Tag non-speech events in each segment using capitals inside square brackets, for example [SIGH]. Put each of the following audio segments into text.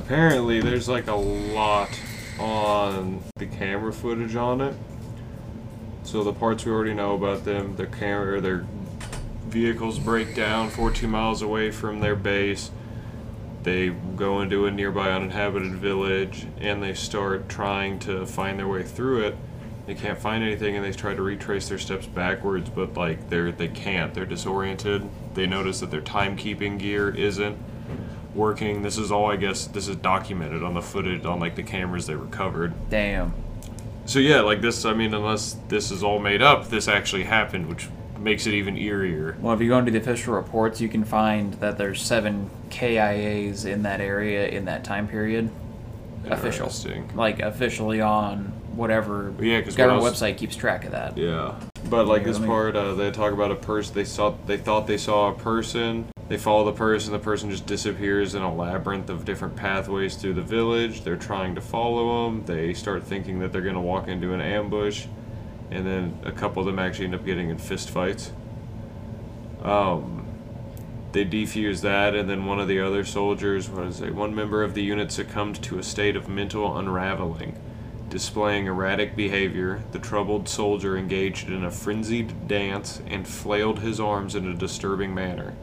Apparently, there's like a lot on the camera footage on it. So the parts we already know about them, their camera, their vehicles break down 14 miles away from their base. They go into a nearby uninhabited village and they start trying to find their way through it. They can't find anything and they try to retrace their steps backwards, but like they're they can't. They're disoriented. They notice that their timekeeping gear isn't working. This is all I guess this is documented on the footage on like the cameras they recovered. Damn. So yeah, like this I mean unless this is all made up, this actually happened, which makes it even eerier. Well, if you go into the official reports, you can find that there's seven KIAs in that area in that time period. Official. Interesting. Like officially on whatever Yeah, when I government website keeps track of that. Yeah, but like Yeah, this me- part, uh, they talk about a person. They saw, they thought they saw a person. They follow the person. The person just disappears in a labyrinth of different pathways through the village. They're trying to follow them. They start thinking that they're gonna walk into an ambush, and then a couple of them actually end up getting in fist fights. Um, they defuse that, and then one of the other soldiers, what is it? One member of the unit succumbed to a state of mental unraveling. Displaying erratic behavior, the troubled soldier engaged in a frenzied dance and flailed his arms in a disturbing manner.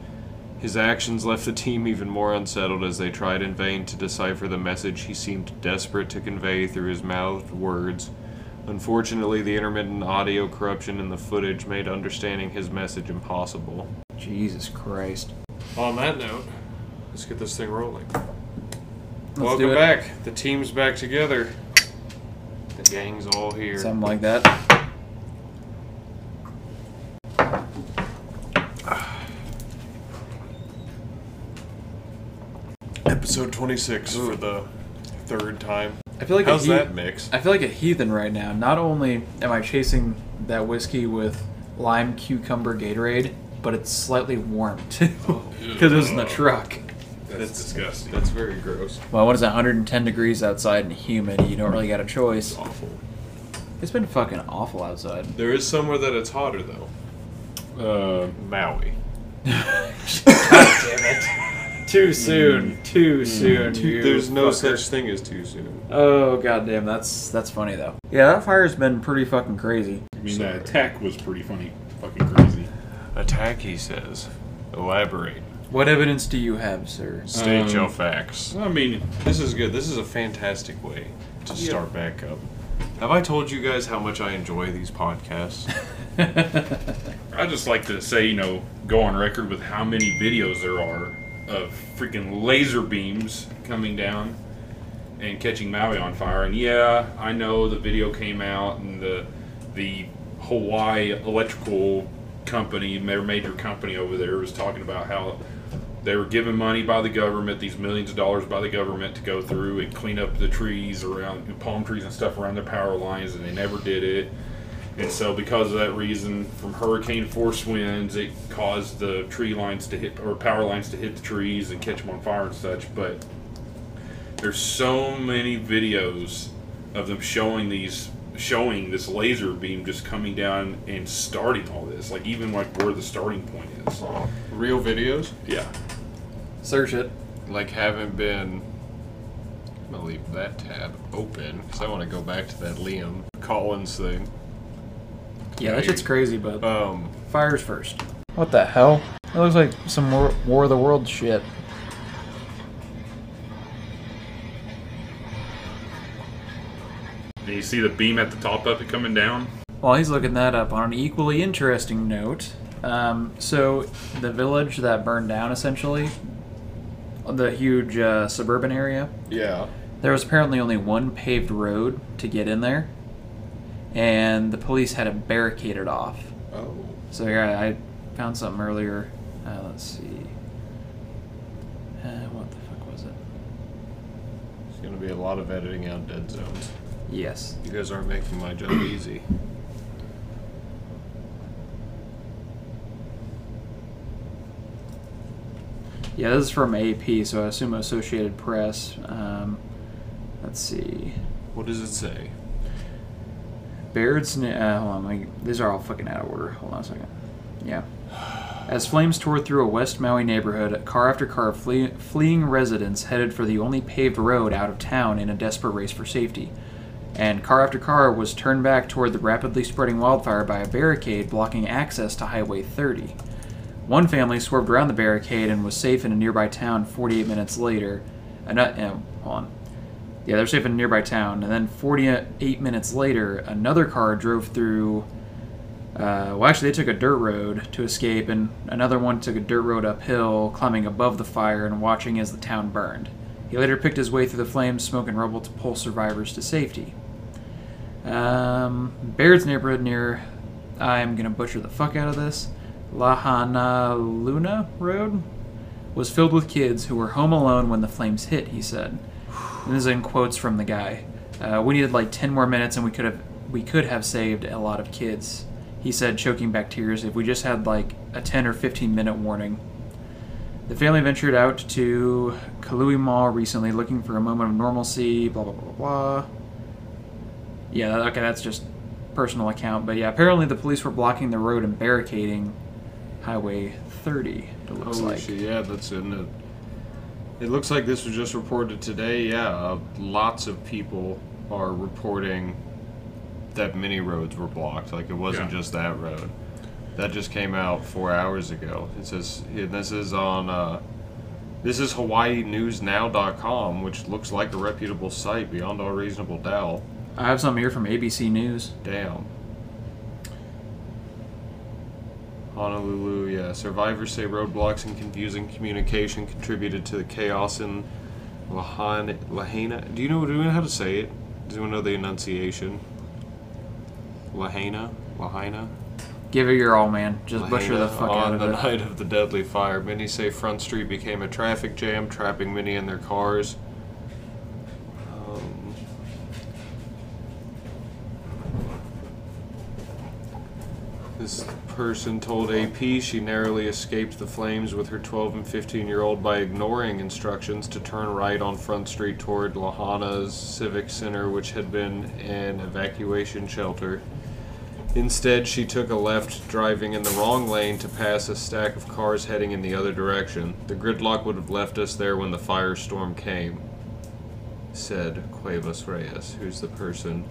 His actions left the team even more unsettled as they tried in vain to decipher the message he seemed desperate to convey through his mouthed words. Unfortunately, the intermittent audio corruption in the footage made understanding his message impossible. Jesus Christ. On that note, let's get this thing rolling. Let's Welcome back. The team's back together. The gang's all here. Something like that. Episode 26 for the third time. I feel like How's a he- that mix? I feel like a heathen right now. Not only am I chasing that whiskey with lime cucumber Gatorade, but it's slightly warm too, [LAUGHS] because it was in the oh. truck. That's, disgusting. That's very gross. Well, what is it, 110 degrees outside and humid? You don't really got a choice. Awful. It's been fucking awful outside. There is somewhere that it's hotter though. Uh, Maui. God damn it! [LAUGHS] Too soon. Too soon. you There's no fucker. such thing as too soon. Oh goddamn, that's that's funny though. Yeah, that fire's been pretty fucking crazy. I mean, Sorry. that attack was pretty funny, fucking crazy. Attack, he says. Elaborate. What evidence do you have, sir? State Um, your facts. I mean, This is good. This is a fantastic way to Yeah. start back up. Have I told you guys how much I enjoy these podcasts? [LAUGHS] I just like to say, you know, go on record with how many videos there are of freaking laser beams coming down and catching Maui on fire. And yeah, I know the video came out and the the Hawaii electrical company, their major company over there, was talking about how they were given money by the government, these millions of dollars by the government to go through and clean up the trees around palm trees and stuff around their power lines, and they never did it. And so, because of that reason, from hurricane force winds, it caused the tree lines to hit or power lines to hit the trees and catch them on fire and such. But there's so many videos of them showing these showing this laser beam just coming down and starting all this like even like where the starting point is Real videos? yeah Search it. Like, haven't been. I'm gonna leave that tab open because I want to go back to that Liam Collins thing. Yeah, that shit's crazy, but Um, fires first. What the hell? That looks like some War, War of the World shit. and you see the beam at the top of it coming down While he's looking that up, on an equally interesting note, um, so the village that burned down, essentially, the huge uh, suburban area, yeah. there was apparently only one paved road to get in there, and the police had it barricaded off. Oh. So yeah, I found something earlier. Uh, let's see. Uh, what the fuck was it? It's gonna be a lot of editing out dead zones. Yes. You guys aren't making my job easy. Yeah, this is from AP, so I assume Associated Press. Um, let's see. What does it say? Baird's. Uh, hold on, my, these are all fucking out of order. Hold on a second. Yeah. As flames tore through a West Maui neighborhood, car after car of flee- fleeing residents headed for the only paved road out of town in a desperate race for safety. And car after car was turned back toward the rapidly spreading wildfire by a barricade blocking access to Highway 30. One family swerved around the barricade and was safe in a nearby town 48 minutes later. Ano- uh, hold on. Yeah, they're safe in a nearby town. And then 48 minutes later, another car drove through. Uh, well, actually, they took a dirt road to escape, and another one took a dirt road uphill, climbing above the fire and watching as the town burned. He later picked his way through the flames, smoke, and rubble to pull survivors to safety. Um, Baird's neighborhood near. I'm to butcher the fuck out of this. Lahana Luna Road was filled with kids who were home alone when the flames hit, he said. And this is in quotes from the guy. Uh, we needed like 10 more minutes and we could have we could have saved a lot of kids. He said, choking back tears, if we just had like a 10 or 15 minute warning. The family ventured out to Kalui Mall recently looking for a moment of normalcy, blah, blah, blah, blah, blah. Yeah, okay, that's just personal account. But yeah, apparently the police were blocking the road and barricading Highway 30, it looks Holy like. shit, yeah, that's in it. It looks like this was just reported today. Yeah, uh, lots of people are reporting that many roads were blocked. Like it wasn't Yeah. just that road. That just came out four hours ago. It says and this is on. Uh, this is HawaiiNewsNow.com, which looks like a reputable site beyond all reasonable doubt. I have some here from ABC News. Damn. Honolulu, yeah. Survivors say roadblocks and confusing communication contributed to the chaos in Lahaina. Lahaina. Do you know, do you know how to say it? Does anyone know the enunciation? Lahaina? Lahaina? Give it your all, man. Just butcher the fuck out of it. On the night of the deadly fire. Many say Front Street became a traffic jam, trapping many in their cars. This person told AP she narrowly escaped the flames with her 12 and 15 year old by ignoring instructions to turn right on Front Street toward Lahana's Civic Center, which had been an evacuation shelter. Instead, she took a left, driving in the wrong lane to pass a stack of cars heading in the other direction. The gridlock would have left us there when the firestorm came, said Cuevas Reyes, who's the person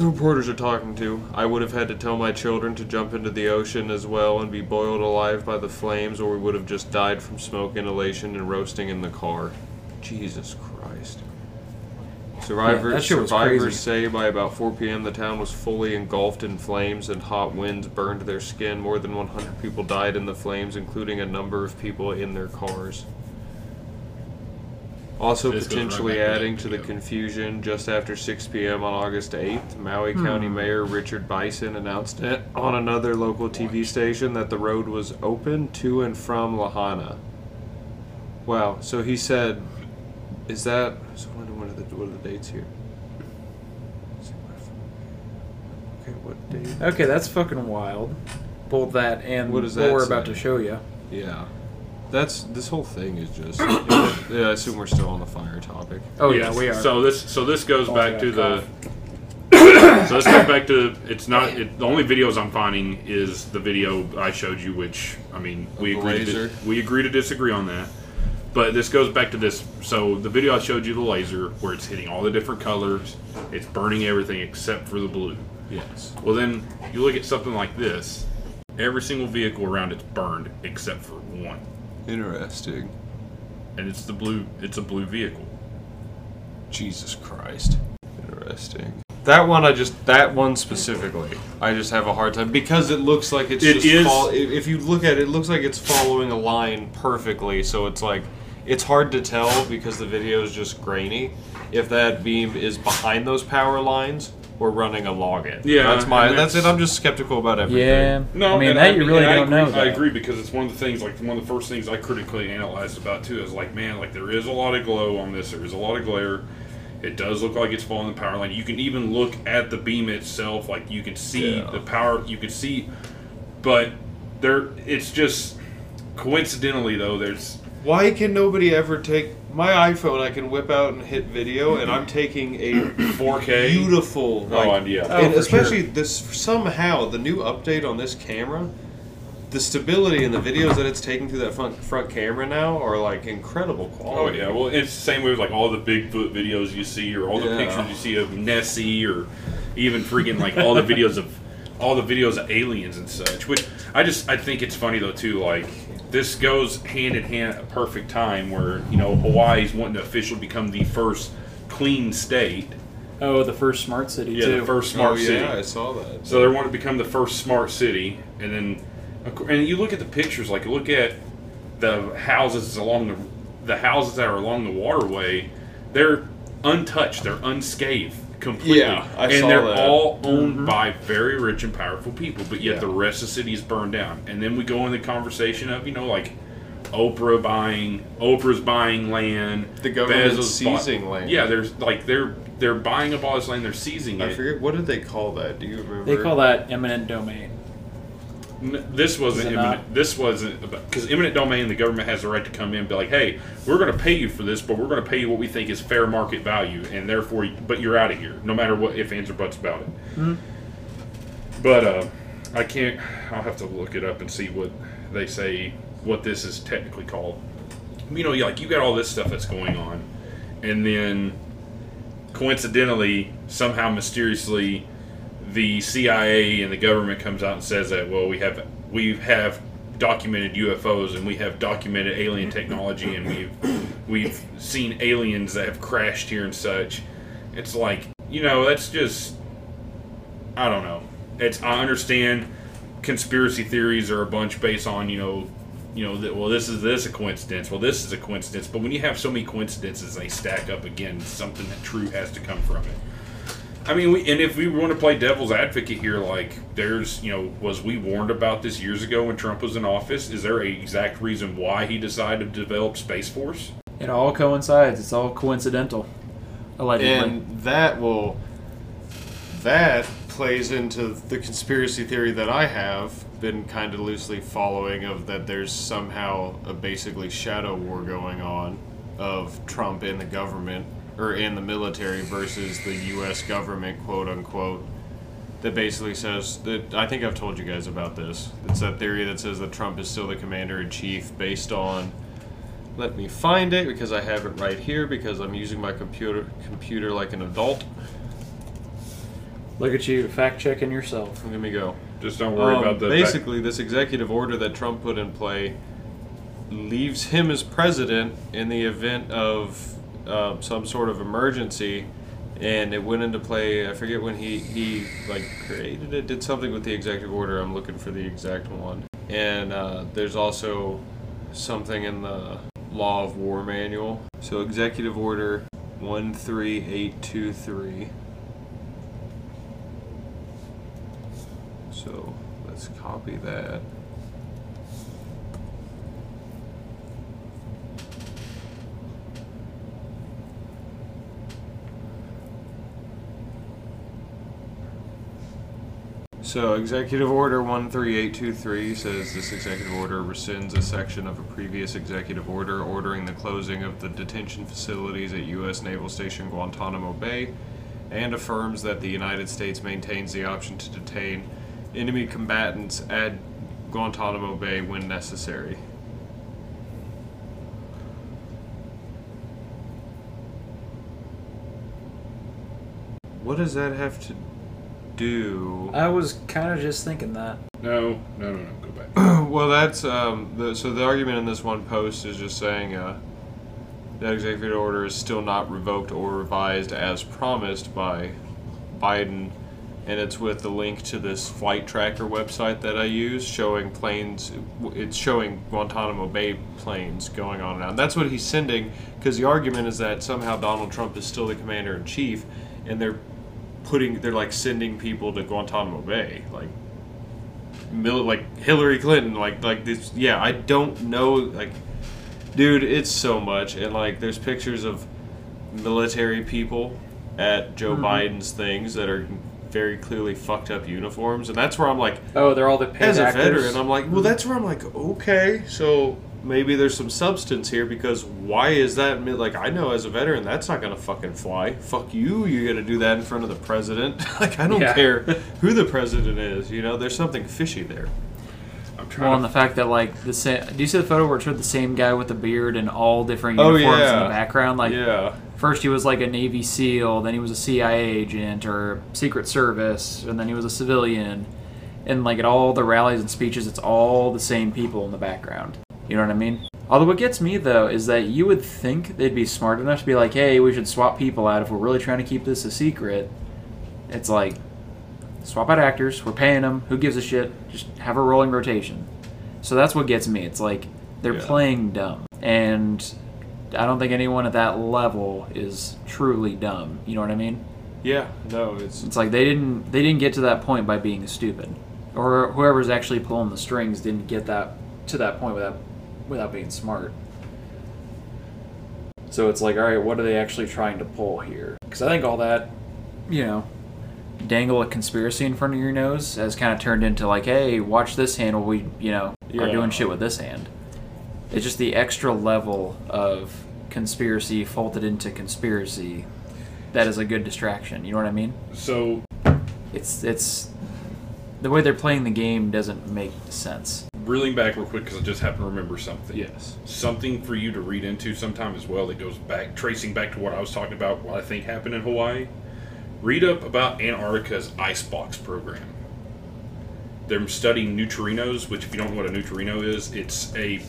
the reporters are talking to. I would have had to tell my children to jump into the ocean as well and be boiled alive by the flames, or we would have just died from smoke inhalation and roasting in the car. Jesus Christ. Survivors, was survivors say by about 4 p.m. the town was fully engulfed in flames and hot winds burned their skin. More than 100 people died in the flames, including a number of people in their cars. Also, This goes right potentially back to that adding to the video. confusion, just after 6 p.m. on August 8th, Maui hmm. County Mayor Richard Bissen announced it on another local TV station that the road was open to and from Lahana. Wow, so he said, is that. So when, when are the, what are the dates here? Okay, what date? Okay, that's fucking wild. Both that and What does what that we're say? about to show you. Yeah. That's. This whole thing is just. [COUGHS] yeah, I assume we're still on the fire topic. Oh yeah, we are. So this so this goes Oh, back yeah, to the. cough. so this goes back to it's not it, the only videos I'm finding is the video I showed you, which I mean we the agree to, laser? di- we agree to disagree on that. But this goes back to this. So the video I showed you, the laser, where it's hitting all the different colors, it's burning everything except for the blue. Yes. Well, then you look at something like this. Every single vehicle around it's burned except for one, Interesting. and it's the blue. It's a blue vehicle. Jesus Christ. Interesting. That one, I just that one specifically, I just have a hard time because it looks like it's It just is- fol- if you look at it, it looks like it's following a line perfectly. So it's like it's hard to tell because the video is just grainy if that beam is behind those power lines or running a it. Yeah, that's my and that's it. I'm just skeptical about everything. yeah. No, I mean and that you really don't I agree, know. I agree because it's one of the things, like one of the first things I critically analyzed about too. Is like, man, like there is a lot of glow on this. There is a lot of glare. It does look like it's following the power line. You can even look at the beam itself, like you can see Yeah. the power. You can see, but there, it's just coincidentally though. There's Why can nobody ever take my iPhone? I can whip out and hit video, and I'm taking a 4K. beautiful. Oh, like, and yeah. Oh, and for especially this somehow the new update on this camera the stability and the videos that it's taking through that front front camera now are like incredible quality. Oh yeah, well it's the same way with like all the Bigfoot videos you see, or all the Yeah. pictures you see of Nessie, or even freaking like all the [LAUGHS] videos of all the videos of aliens and such. Which I just I think it's funny though too. Like this goes hand in hand a perfect time where you know Hawaii's wanting to officially become the first clean state. Oh, the first smart city Yeah, too. the first Oh smart yeah, city. I saw that. So they want to become the first smart city, and then, and you look at the pictures, like look at the houses along the the houses that are along the waterway, they're untouched, they're unscathed completely, Yeah, I and saw they're that. all owned mm-hmm. by very rich and powerful people. But yet Yeah. the rest of the city is burned down, and then we go in the conversation of you know like. Oprah buying Oprah's buying land. The government's Bezos bought- seizing land. Yeah, there's like they're they're buying up all this land. They're seizing I it. I forget what did they call that? Do you remember? They call that eminent domain. N- This wasn't imminent. This wasn't because eminent domain. The government has the right to come in and be like, "Hey, we're going to pay you for this, but we're going to pay you what we think is fair market value, and therefore, but you're out of here, no matter what if ands or buts about it." But uh, I can't. I'll have to look it up and see what they say. What this is technically called. You know, like you got all this stuff that's going on, and then coincidentally, somehow mysteriously, the CIA and the government comes out and says that well we have we have documented UFOs and we have documented alien mm-hmm. technology and we've we've seen aliens that have crashed here and such. It's like you know that's just I don't know. It's I understand conspiracy theories are a bunch based on you know you know that well this is this a coincidence well this is a coincidence but when you have so many coincidences they stack up again something that true has to come from it I mean, we, and if we want to play devil's advocate here, like there's, you know, was we warned about this years ago when Trump was in office? Is there a exact reason why he decided to develop Space Force? It all coincides. It's all coincidental. Allegedly. and that will that plays into the conspiracy theory that I have been kind of loosely following of that there's somehow a basically shadow war going on of Trump in the government or in the military versus the US government quote unquote that basically says that I think I've told you guys about this. It's that theory that says that Trump is still the commander in chief based on let me find it because I have it right here because I'm using my computer computer like an adult. Look at you, fact checking yourself. Let me go. Just don't worry Um, about the basically, this executive order that Trump put in play leaves him as president in the event of uh, some sort of emergency, and it went into play. I forget when he he like created it, did something with the executive order. I'm looking for the exact one. And uh, there's also something in the law of war manual. So executive order one three eight two three. So let's copy that. So, Executive Order 13823 says this executive order rescinds a section of a previous executive order ordering the closing of the detention facilities at U.S. Naval Station Guantanamo Bay and affirms that the United States maintains the option to detain enemy combatants at Guantanamo Bay when necessary. What does that have to do? I was kind of just thinking that. no, no, no, no. Go back. [CLEARS THROAT] well, that's um, the, so the argument in this one post is just saying uh, that executive order is still not revoked or revised as promised by Biden, and it's with the link to this flight tracker website that I use showing planes. It's showing Guantanamo Bay planes going on and out. And that's what he's sending because the argument is that somehow Donald Trump is still the commander in chief, and they're putting they're like sending people to Guantanamo Bay like mil- like Hillary Clinton, like like this. Yeah, I don't know, like, dude, it's so much, and like, there's pictures of military people at Joe mm-hmm. Biden's things that are very clearly fucked up uniforms, and that's where I'm like, Oh, they're all the paid as a veteran, I'm like, well, mm-hmm. that's where I'm like, okay, so maybe there's some substance here because why is that? Like, I know as a veteran, that's not gonna fucking fly. Fuck you, you're gonna do that in front of the president. [LAUGHS] like, I don't Yeah. care [LAUGHS] who the president is. You know, there's something fishy there. trying Well, to and the fact that like the same. Do you see the photo where it showed the same guy with the beard and all different Oh, uniforms in the background? Like yeah. first he was like a Navy SEAL, then he was a CIA agent or Secret Service, and then he was a civilian. And like at all the rallies and speeches, it's all the same people in the background. You know what I mean? Although what gets me though is that you would think they'd be smart enough to be like, hey, we should swap people out if we're really trying to keep this a secret. It's like swap out actors. We're paying them. Who gives a shit? Just have a rolling rotation. So that's what gets me. It's like they're Yeah. playing dumb, and I don't think anyone at that level is truly dumb. You know what I mean? Yeah. No, it's It's like they didn't they didn't get to that point by being stupid, or whoever's actually pulling the strings didn't get that to that point without without being smart. So it's like, all right, what are they actually trying to pull here? Because I think all that, you know, dangle a conspiracy in front of your nose has kind of turned into like, hey, watch this hand while we, you know, are doing shit with this hand. It's just the extra level of conspiracy folded into conspiracy that is a good distraction. You know what I mean? So, It's it's the way they're playing the game doesn't make sense. Reeling back real quick because I just happen to remember something. yes. Something for you to read into sometime as well that goes back, tracing back to what I was talking about, what I think happened in Hawaii. Read up about Antarctica's IceCube program. They're studying neutrinos, which, if you don't know what a neutrino is, it's a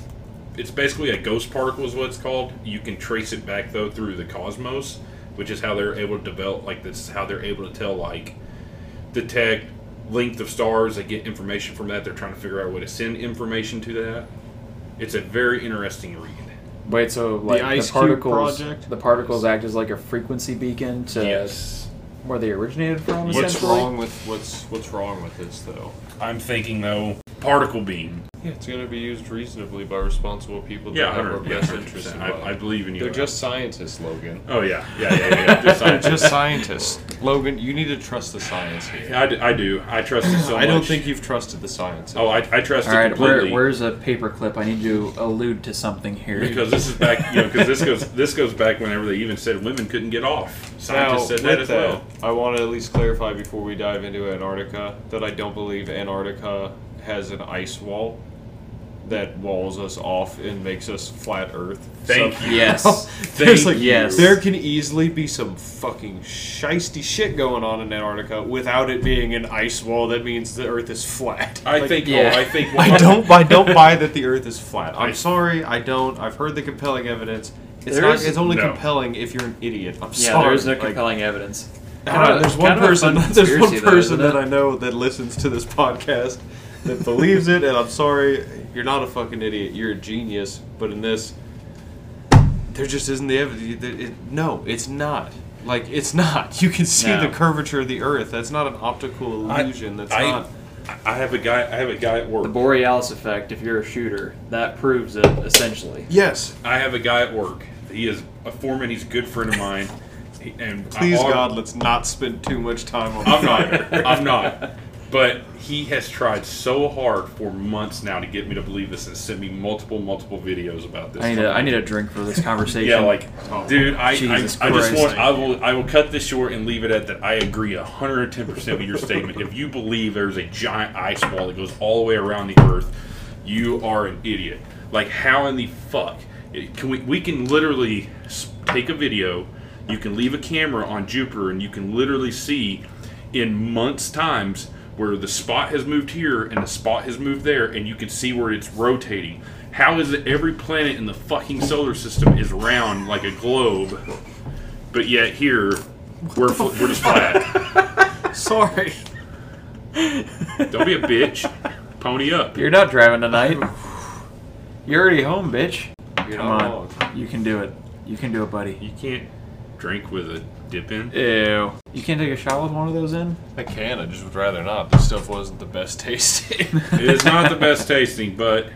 it's basically a ghost particle is what it's called. You can trace it back though through the cosmos, which is how they're able to develop like this is how they're able to tell like detect length of stars. They get information from that. They're trying to figure out a way to send information to that. It's a very interesting read. Wait, so like the, Ice Cube particles, project? the particles act as like a frequency beacon to Yes. where they originated from. What's wrong with what's what's wrong with this though? I'm thinking though, particle beam. Yeah, it's going to be used reasonably by responsible people that Yeah, have our best interests in 100%. I, I believe in you. They're just scientists, Logan. Oh yeah, yeah, yeah, yeah. yeah. [LAUGHS] Just They're scientists. just scientists. Logan, you need to trust the science here. I, do, I do. I trust it so I don't think you've trusted the science. Oh, I, I trust All it right, where, completely. where's a paperclip? I need to allude to something here. because this is back, you know, because this goes this goes back whenever they even said women couldn't get off. Scientists Now, said that with as well. I want to at least clarify before we dive into Antarctica that I don't believe Antarctica has an ice wall that walls us off and makes us flat Earth. Thank So- you. Yes. [LAUGHS] Thank [LAUGHS] like yes. there can easily be some fucking shisty shit going on in Antarctica without it being an ice wall that means the Earth is flat. I Like, think. yeah. Oh, I think. [LAUGHS] I don't I don't buy that the Earth is flat. I'm sorry, I don't. I've heard the compelling evidence. It's There not. is- It's only no. compelling if you're an idiot. I'm yeah, sorry. there is no Like, compelling evidence. I don't know, there's one kind of a person. There's one person that? I know that listens to this podcast that believes it, and I'm sorry. You're not a fucking idiot. You're a genius. But in this, there just isn't the evidence. It, it, no, it's not. Like it's not. You can see No. the curvature of the Earth. That's not an optical I- illusion. That's I- not. I have a guy. I have a guy at work. The Coriolis effect, if you're a shooter, that proves it essentially. Yes. I have a guy at work. He is a foreman. He's a good friend of mine. He- And Please I- God, let's not spend too much time on. I'm fire. not. I'm not. But he has tried so hard for months now to get me to believe this and sent me multiple, multiple videos about this. I need a, I need a drink for this conversation. Yeah, like, oh. dude, I, I, I just want, I will, I will cut this short and leave it at that. I agree 110 percent with your statement. If you believe there's a giant ice wall that goes all the way around the Earth, you are an idiot. Like, how in the fuck can we? We can literally take a video. You can leave a camera on Jupiter, and you can literally see in months' times where the spot has moved here and the spot has moved there, and you can see where it's rotating. How is it every planet in the fucking solar system is round like a globe, but yet here we're fl- we're just flat? [LAUGHS] Sorry. Don't be a bitch. Pony up. You're not driving tonight. You're already home, bitch. You're Come on. wrong. You can do it. You can do it, buddy. You can't drink with a dip in. Ew. You can't take a shot with one of those in? I can. I just would rather not. This stuff wasn't the best tasting. [LAUGHS] It is not the best tasting, but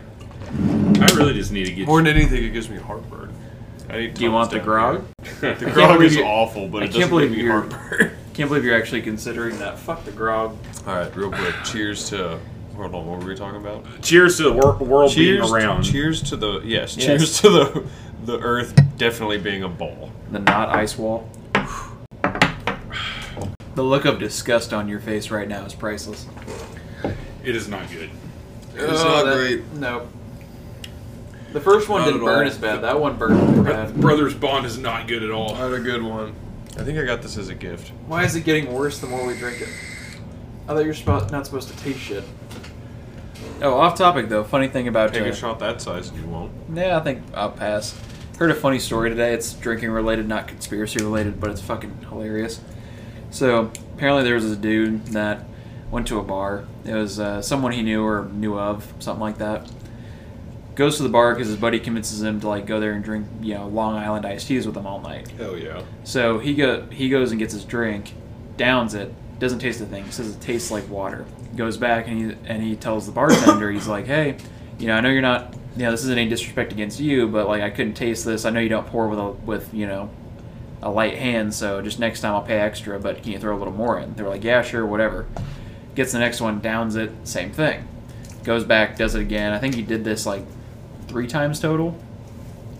I really just need to get. More than anything, it gives me heartburn. I need Do you want the grog? [LAUGHS] The grog is awful, but I it can't doesn't give me you're- heartburn. [LAUGHS] Can't believe you're actually considering that. Fuck the grog. All right, real quick. Cheers to. Hold on, what were we talking about? Cheers to the wor- world Cheers. being around. cheers to the yes, Yes. Cheers to the the Earth definitely being a ball. The not ice wall. The look of disgust on your face right now is priceless. It is not good. It's not great. No. The first one Not didn't at burn all. as bad. That one burned bad. Brothers Bond is not good at all. I had a good one. I think I got this as a gift. Why is it getting worse the more we drink it? I thought you're supposed not supposed to taste shit. Oh, off topic though. Funny thing about Take uh, a shot that size and you won't. Yeah, I think I'll pass. Heard a funny story today. It's drinking related, not conspiracy related, but it's fucking hilarious. So apparently there was this dude that went to a bar. It was uh, someone he knew or knew of, something like that. Goes to the bar because his buddy convinces him to like go there and drink, you know, Long Island iced teas with him all night. Hell yeah. So he go he goes and gets his drink, downs it, doesn't taste a thing. Says it tastes like water. Goes back and he and he tells the bartender, he's like, hey, you know, I know you're not, you know, this isn't any disrespect against you, but like I couldn't taste this. I know you don't pour with a with you know, a light hand, so just next time I'll pay extra, but can you throw a little more in? They're like, yeah, sure, whatever. Gets the next one, downs it, same thing. Goes back, does it again. I think he did this like three times total.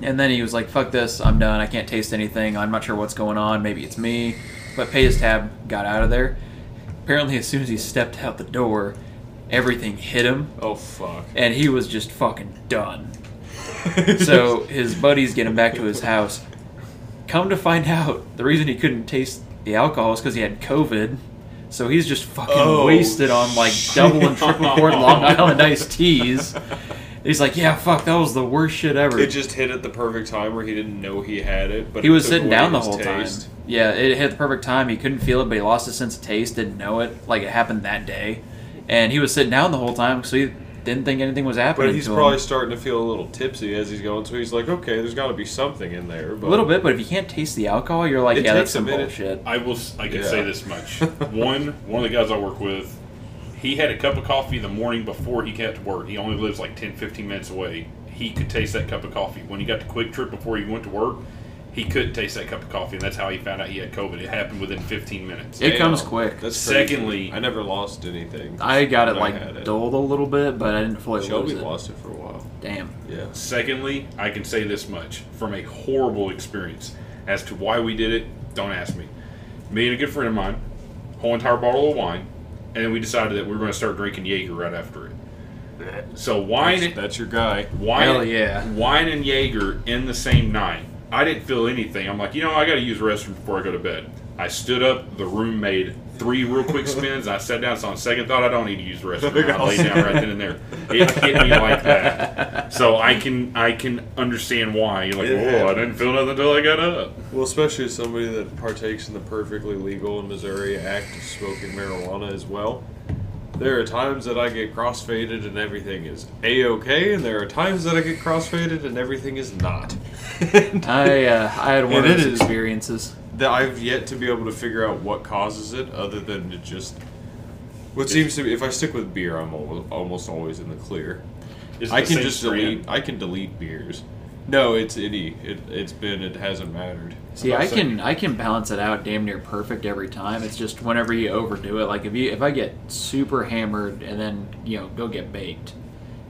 And then he was like, fuck this, I'm done. I can't taste anything. I'm not sure what's going on. Maybe it's me. But paid his tab, got out of there. Apparently, as soon as he stepped out the door, everything hit him, Oh fuck. and he was just fucking done. [LAUGHS] So his buddies get him back to his house. Come to find out, the reason he couldn't taste the alcohol is because he had COVID. So he's just fucking Oh, wasted on like double and triple [LAUGHS] quart Long Island iced teas. He's like, yeah, fuck, that was the worst shit ever. It just hit at the perfect time where he didn't know he had it, but he it was sitting down the whole taste. time. Yeah, it hit the perfect time. He couldn't feel it, but he lost his sense of taste. Didn't know it. Like it happened that day, and he was sitting down the whole time, so he didn't think anything was happening. But he's to probably him. starting to feel a little tipsy as he's going, so he's like, okay, there's got to be something in there. But a little bit. But if you can't taste the alcohol, you're like, It yeah, that's some bullshit. I will. s- I can Yeah. say this much. [LAUGHS] one one of the guys I work with, he had a cup of coffee the morning before he got to work. He only lives like 10, 15 minutes away. He could taste that cup of coffee when he got to QuikTrip before he went to work. He couldn't taste that cup of coffee, and that's how he found out he had COVID. It happened within 15 minutes. It Damn, comes quick. That's crazy. Secondly- I never lost anything. I got it when I like had it. dulled a little bit, but I didn't fully Shelby lose it. lost it for a while. Damn. Yeah. Secondly, I can say this much from a horrible experience as to why we did it. Don't ask me. Me and a good friend of mine, whole entire bottle of wine, and then we decided that we were going to start drinking Jaeger right after it. So wine, That's, that's your guy. wine, Hell yeah. wine and Jaeger in the same night. I didn't feel anything. I'm like, you know, I got to use the restroom before I go to bed. I stood up. The room made three real quick spins. I sat down. So on second thought, I don't need to use the restroom. [LAUGHS] I laid down right then and there. It hit me like that. So I can I can understand why you're like, Yeah. whoa, I didn't feel nothing until I got up. Well, especially as somebody that partakes in the perfectly legal in Missouri act of smoking marijuana as well. There are times that I get crossfaded and everything is a okay, and there are times that I get crossfaded and everything is not. [LAUGHS] I uh, I had one And of those experiences. that I've yet to be able to figure out what causes it, other than it just. What seems to be, if I stick with beer, I'm almost, almost always in the clear. Is I can just strand? delete. I can delete beers. No, it's itty. It, it's been. It hasn't mattered. See, I can I can balance it out damn near perfect every time. It's just whenever you overdo it. Like if you if I get super hammered and then you know go get baked,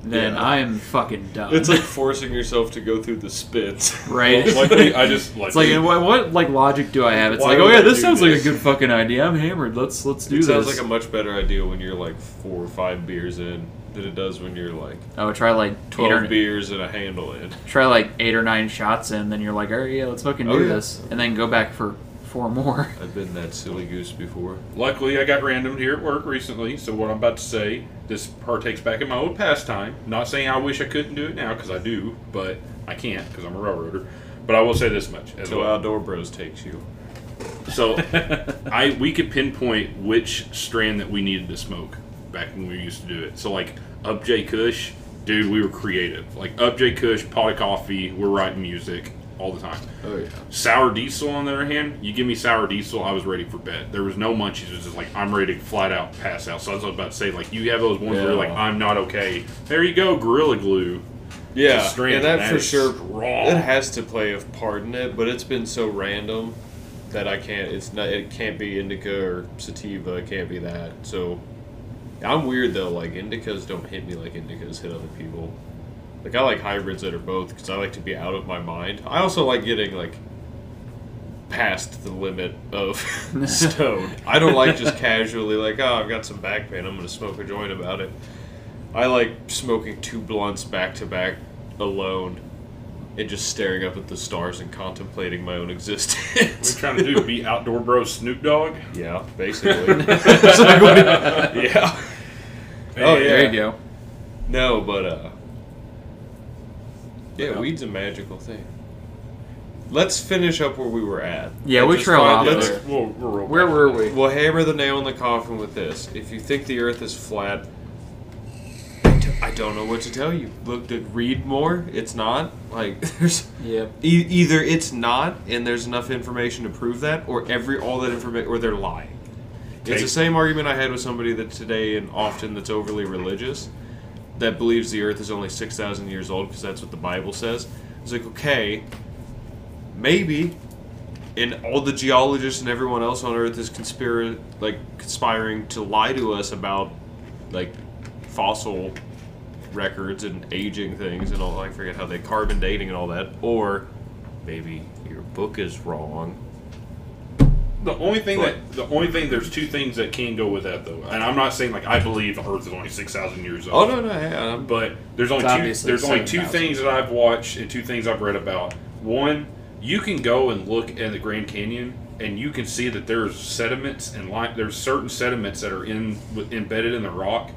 then Yeah. I'm fucking done. It's like [LAUGHS] forcing yourself to go through the spits. right. [LAUGHS] Luckily, I just [LAUGHS] like It's like what, what like logic do I have? It's Why like would oh yeah, I this do sounds like a this? good fucking idea. I'm hammered. Let's let's do it this. sounds like a much better idea when you're like four or five beers in than it does when you're like oh, try like eight twelve or, beers and a handle in. try like eight or nine shots in, then you're like, all right, yeah, let's fucking oh, do Oh, yeah. this, and then go back for four more. [LAUGHS] I've been that silly goose before. Luckily, I got randomed here at work recently, so what I'm about to say, this partakes back in my old pastime. Not saying I wish I couldn't do it now, because I do, but I can't, because I'm a railroader. But I will say this much as Till well. Outdoor Bros takes you. So, [LAUGHS] I we could pinpoint which strand that we needed to smoke back when we used to do it. So, like OG Kush, dude, we were creative. Like OG Kush, pot of coffee, we're writing music all the time. Oh yeah. Sour diesel, on the other hand, you give me sour diesel, I was ready for bed. There was no munchies. It was just like I'm ready to flat out pass out. So I was about to say, like you have those ones where you're like I'm not okay. There you go, Gorilla Glue. Yeah, and that, that for sure. strong. It has to play a part in it, but it's been so random that I can't. It's not. It can't be indica or sativa. It can't be that. So I'm weird though. Like indicas don't hit me like indicas hit other people. Like I like hybrids that are both because I like to be out of my mind. I also like getting like past the limit of [LAUGHS] [LAUGHS] stone. I don't like just casually like, oh, I've got some back pain. I'm gonna smoke a joint about it. I like smoking two blunts back to back alone and just staring up at the stars and contemplating my own existence. What existence. you trying to do? Be outdoor bro Snoop Dogg? yeah, [LAUGHS] basically. Like, what do you- yeah. Oh, yeah. There you go. No, but uh Yeah, Yeah. weed's a magical thing. Let's finish up where we were at. Yeah, we just trail find- off let's- there. We'll, we'll roll Where back. were we? We'll hammer the nail in the coffin with this. If you think the Earth is flat, I d- I don't know what to tell you. Look, to read more. It's not like [LAUGHS] there's Yep. e- either it's not, and there's enough information to prove that, or every all that information, or they're lying. It's the same argument I had with somebody that today and often that's overly religious, that believes the Earth is only six thousand years old because that's what the Bible says. It's like okay, maybe, and all the geologists and everyone else on Earth is conspira- like conspiring to lie to us about like fossil records and aging things and all. I forget how they carbon dating and all that. Or maybe your book is wrong. The only thing But- that the only thing there's two things that can go with that though, and I'm not saying like I believe the Earth is only six thousand years old. Oh no no, hey, I'm, But there's only two. obviously There's only two 7,000. things that I've watched and two things I've read about. One, you can go and look at the Grand Canyon, and you can see that there's sediments and like there's certain sediments that are in with- embedded in the rock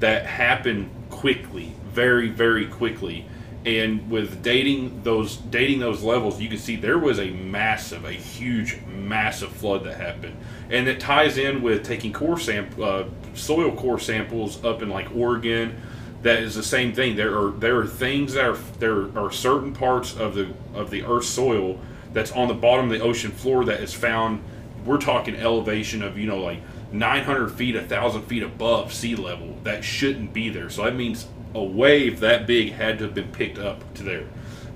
that happen quickly, very very quickly. And with dating those dating those levels, you can see there was a massive, a huge, massive flood that happened, and it ties in with taking core sam- uh, soil core samples up in like Oregon that is the same thing. There are there are things that are there are certain parts of the of the Earth's soil that's on the bottom of the ocean floor that is found. We're talking elevation of you know like 900 feet, 1,000 feet above sea level. That shouldn't be there. So that means a wave that big had to have been picked up to there.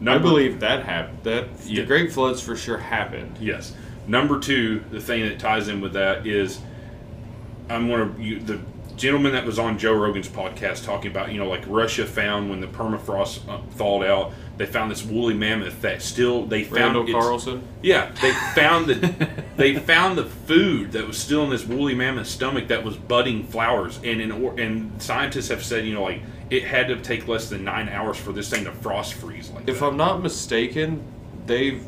I believe that happened. That Yeah. the Great Floods for sure happened. Yes. Number two, the thing that ties in with that is, I'm going to the gentleman that was on Joe Rogan's podcast talking about you know like Russia found when the permafrost uh, thawed out, they found this woolly mammoth that still they found Randall Carlson. Yeah, they found the [LAUGHS] they found the food that was still in this woolly mammoth stomach that was budding flowers, and in or, and scientists have said you know like it had to take less than nine hours for this thing to frost freeze like If that. I'm not mistaken, they've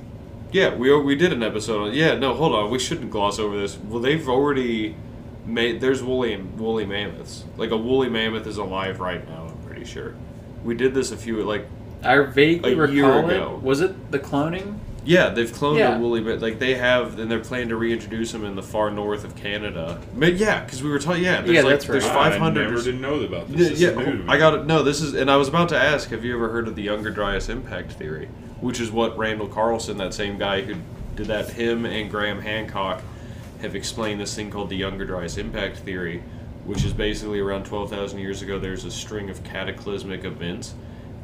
yeah we we did an episode on yeah no hold on we shouldn't gloss over this. Well, they've already made there's woolly woolly mammoths. Like a woolly mammoth is alive right now. I'm pretty sure. We did this a few like I vaguely A year recall ago. it. Was it the cloning? Yeah, they've cloned Yeah. a woolly, but like they have, and they're planning to reintroduce them in the far north of Canada. But yeah, because we were talking. Yeah, there's Yeah, like that's right. there's I 500. never didn't know about this. Yeah, This is yeah, new. I got it. No, this is, and I was about to ask, have you ever heard of the Younger Dryas impact theory? Which is what Randall Carlson, that same guy who did that, him and Graham Hancock have explained this thing called the Younger Dryas impact theory, which is basically around 12,000 years ago. There's a string of cataclysmic events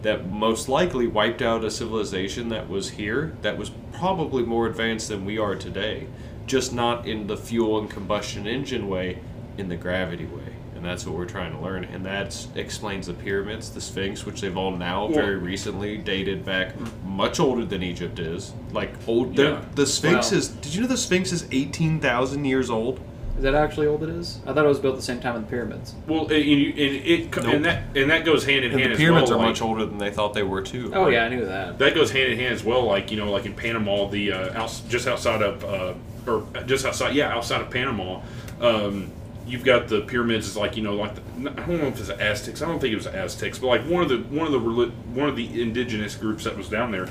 that most likely wiped out a civilization that was here that was probably more advanced than we are today, just not in the fuel and combustion engine way, in the gravity way. And that's what we're trying to learn. And that explains the pyramids, the Sphinx, which they've all now very recently dated back much older than Egypt is. Like old, Yeah. the Sphinx Wow. is. Did you know the Sphinx is eighteen thousand years old? Is that actually old it is? I thought it was built the same time as the pyramids. Well, and, you, and it co- Nope. and that and that goes hand in And hand the as pyramids well. are like- much older than they thought they were too. Oh yeah, I knew that. That goes hand in hand as well. Like you know, like in Panama, the uh, outs just outside of uh, or just outside, yeah, outside of Panama, um, you've got the pyramids. Is like you know, like the, I don't know if it's the Aztecs. I don't think it was the Aztecs, but like one of the one of the reli- one of the indigenous groups that was down there.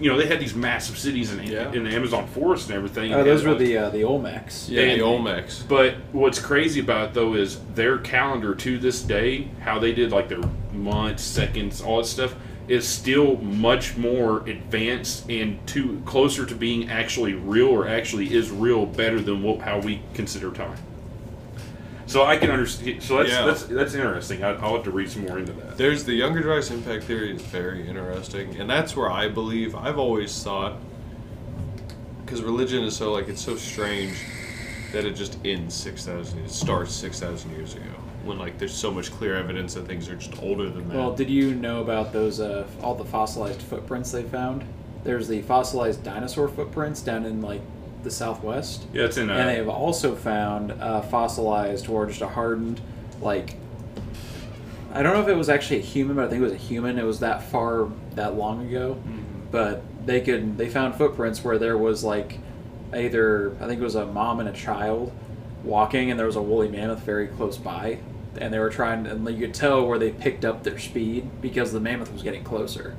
You know, they had these massive cities in, Yeah. in the Amazon forest and everything. Oh, and those were the uh, the Olmecs. Yeah, And- the Olmecs. But what's crazy about it though is their calendar to this day, how they did like their months, seconds, all that stuff, is still much more advanced and to closer to being actually real or actually is real better than what, how we consider time. So I can understand. So that's Yeah. that's that's interesting. I, I'll have to read some more into that. There's the Younger Dryas impact theory is very interesting, and that's where I believe I've always thought because religion is so like it's so strange that it just ends six thousand. It starts six thousand years ago when like there's so much clear evidence that things are just older than that. Well, did you know about those uh, all the fossilized footprints they found? There's the fossilized dinosaur footprints down in like the southwest, Yeah, it's in. Uh, and they have also found uh, fossilized or just a hardened like I don't know if it was actually a human, but I think it was a human. It was that far, that long ago. But they could they found footprints where there was like either I think it was a mom and a child walking, and there was a woolly mammoth very close by, and they were trying, and you could tell where they picked up their speed because the mammoth was getting closer.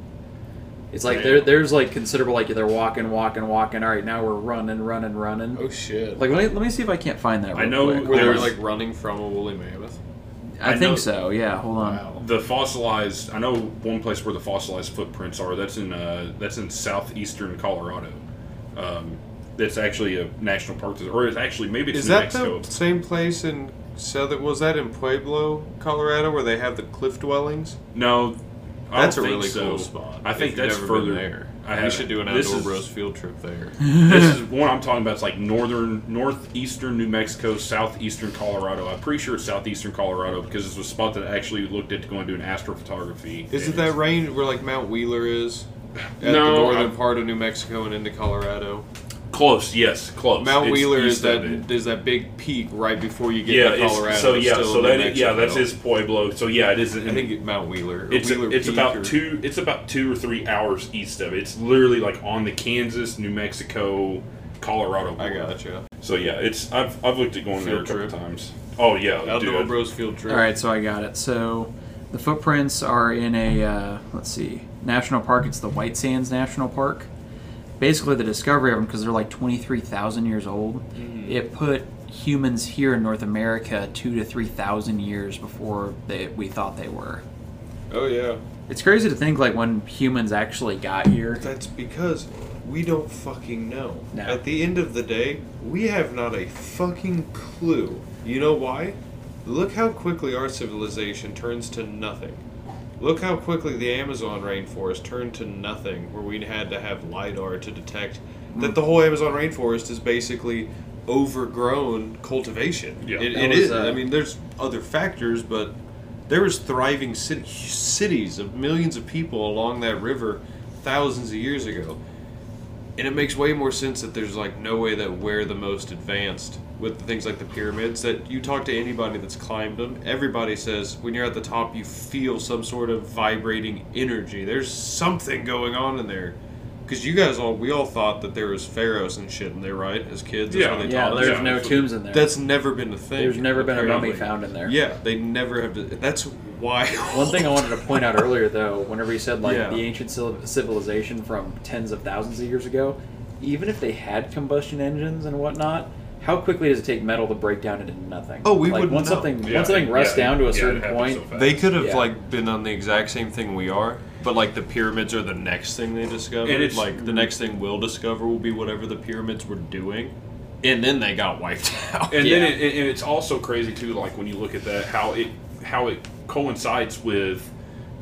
It's like there, there's like considerable like they're walking, walking, walking. All right, now we're running, running, running. Oh shit! Like let me let me see if I can't find that. I know- quick. were they There's- like running from a woolly mammoth? I, I think so. Yeah, hold on. Wow. The fossilized. I know one place where the fossilized footprints are. That's in uh, that's in southeastern Colorado. Um, that's actually a national park, or it's actually maybe it's Is New that Mexico. the same place in southern? Was that in Pueblo, Colorado, where they have the cliff dwellings? No, I That's a really so. cool spot. I think that's further there. I we should do an This outdoor is- bros field trip there. [LAUGHS] this is one I'm talking about. It's like northern, northeastern New Mexico, southeastern Colorado. I'm pretty sure it's southeastern Colorado because it's a spot that I actually looked at to go and do an astrophotography. Is it that range where like Mount Wheeler is? At No, the northern I- part of New Mexico and into Colorado. Close, yes, close. Mount It's Wheeler is east that of that big peak right before you get Yeah, to it's- Colorado. so yeah, still so in that yeah, that's his Pueblo. So yeah, it is. I think it, Mount Wheeler. it's Wheeler it's Peak about or- two. It's about two or three hours east of it. It's literally like on the Kansas, New Mexico, Colorado. I gotcha. So yeah, it's I've I've looked at going there a couple trip. times. Oh yeah, Outdoor dude. Bros field trip. All right, so I got it. So the footprints are in a uh, let's see national park. It's the White Sands National Park. Basically, the discovery of them because they're like twenty three thousand years old. Mm-hmm. It put humans here in North America two to three thousand years before they we thought they were. Oh yeah. It's crazy to think like when humans actually got here. That's because we don't fucking know. No. At the end of the day, we have not a fucking clue. You know why? Look how quickly our civilization turns to nothing. Look how quickly the Amazon rainforest turned to nothing, where we had to have LIDAR to detect that the whole Amazon rainforest is basically overgrown cultivation. Yeah. It, it was, is. uh, I mean, there's other factors, but there was thriving city, cities of millions of people along that river thousands of years ago and it makes way more sense that there's like no way that we're the most advanced with things like the pyramids that you talk to anybody that's climbed them everybody says when you're at the top you feel some sort of vibrating energy there's something going on in there because you guys all we all thought that there was pharaohs and shit in there right as kids That's Yeah. what they Yeah, taught us. there's Yeah, no so- tombs in there. that's never been a thing There's never been a mummy found in there. yeah they never have to, that's why [LAUGHS] One thing I wanted to point out earlier, though, whenever you said like Yeah. the ancient civilization from tens of thousands of years ago, even if they had combustion engines and whatnot, how quickly does it take metal to break down into nothing? Oh, we like wouldn't once know. something Yeah, once something rusts yeah, down to a yeah, certain point, so. They could have Yeah. like been on the exact same thing we are, but like the pyramids are the next thing they discovered. And it's- like the next thing we'll discover will be whatever the pyramids were doing, and then they got wiped [LAUGHS] out. And Yeah. then it, and it's also crazy too, like when you look at that, how it how it coincides with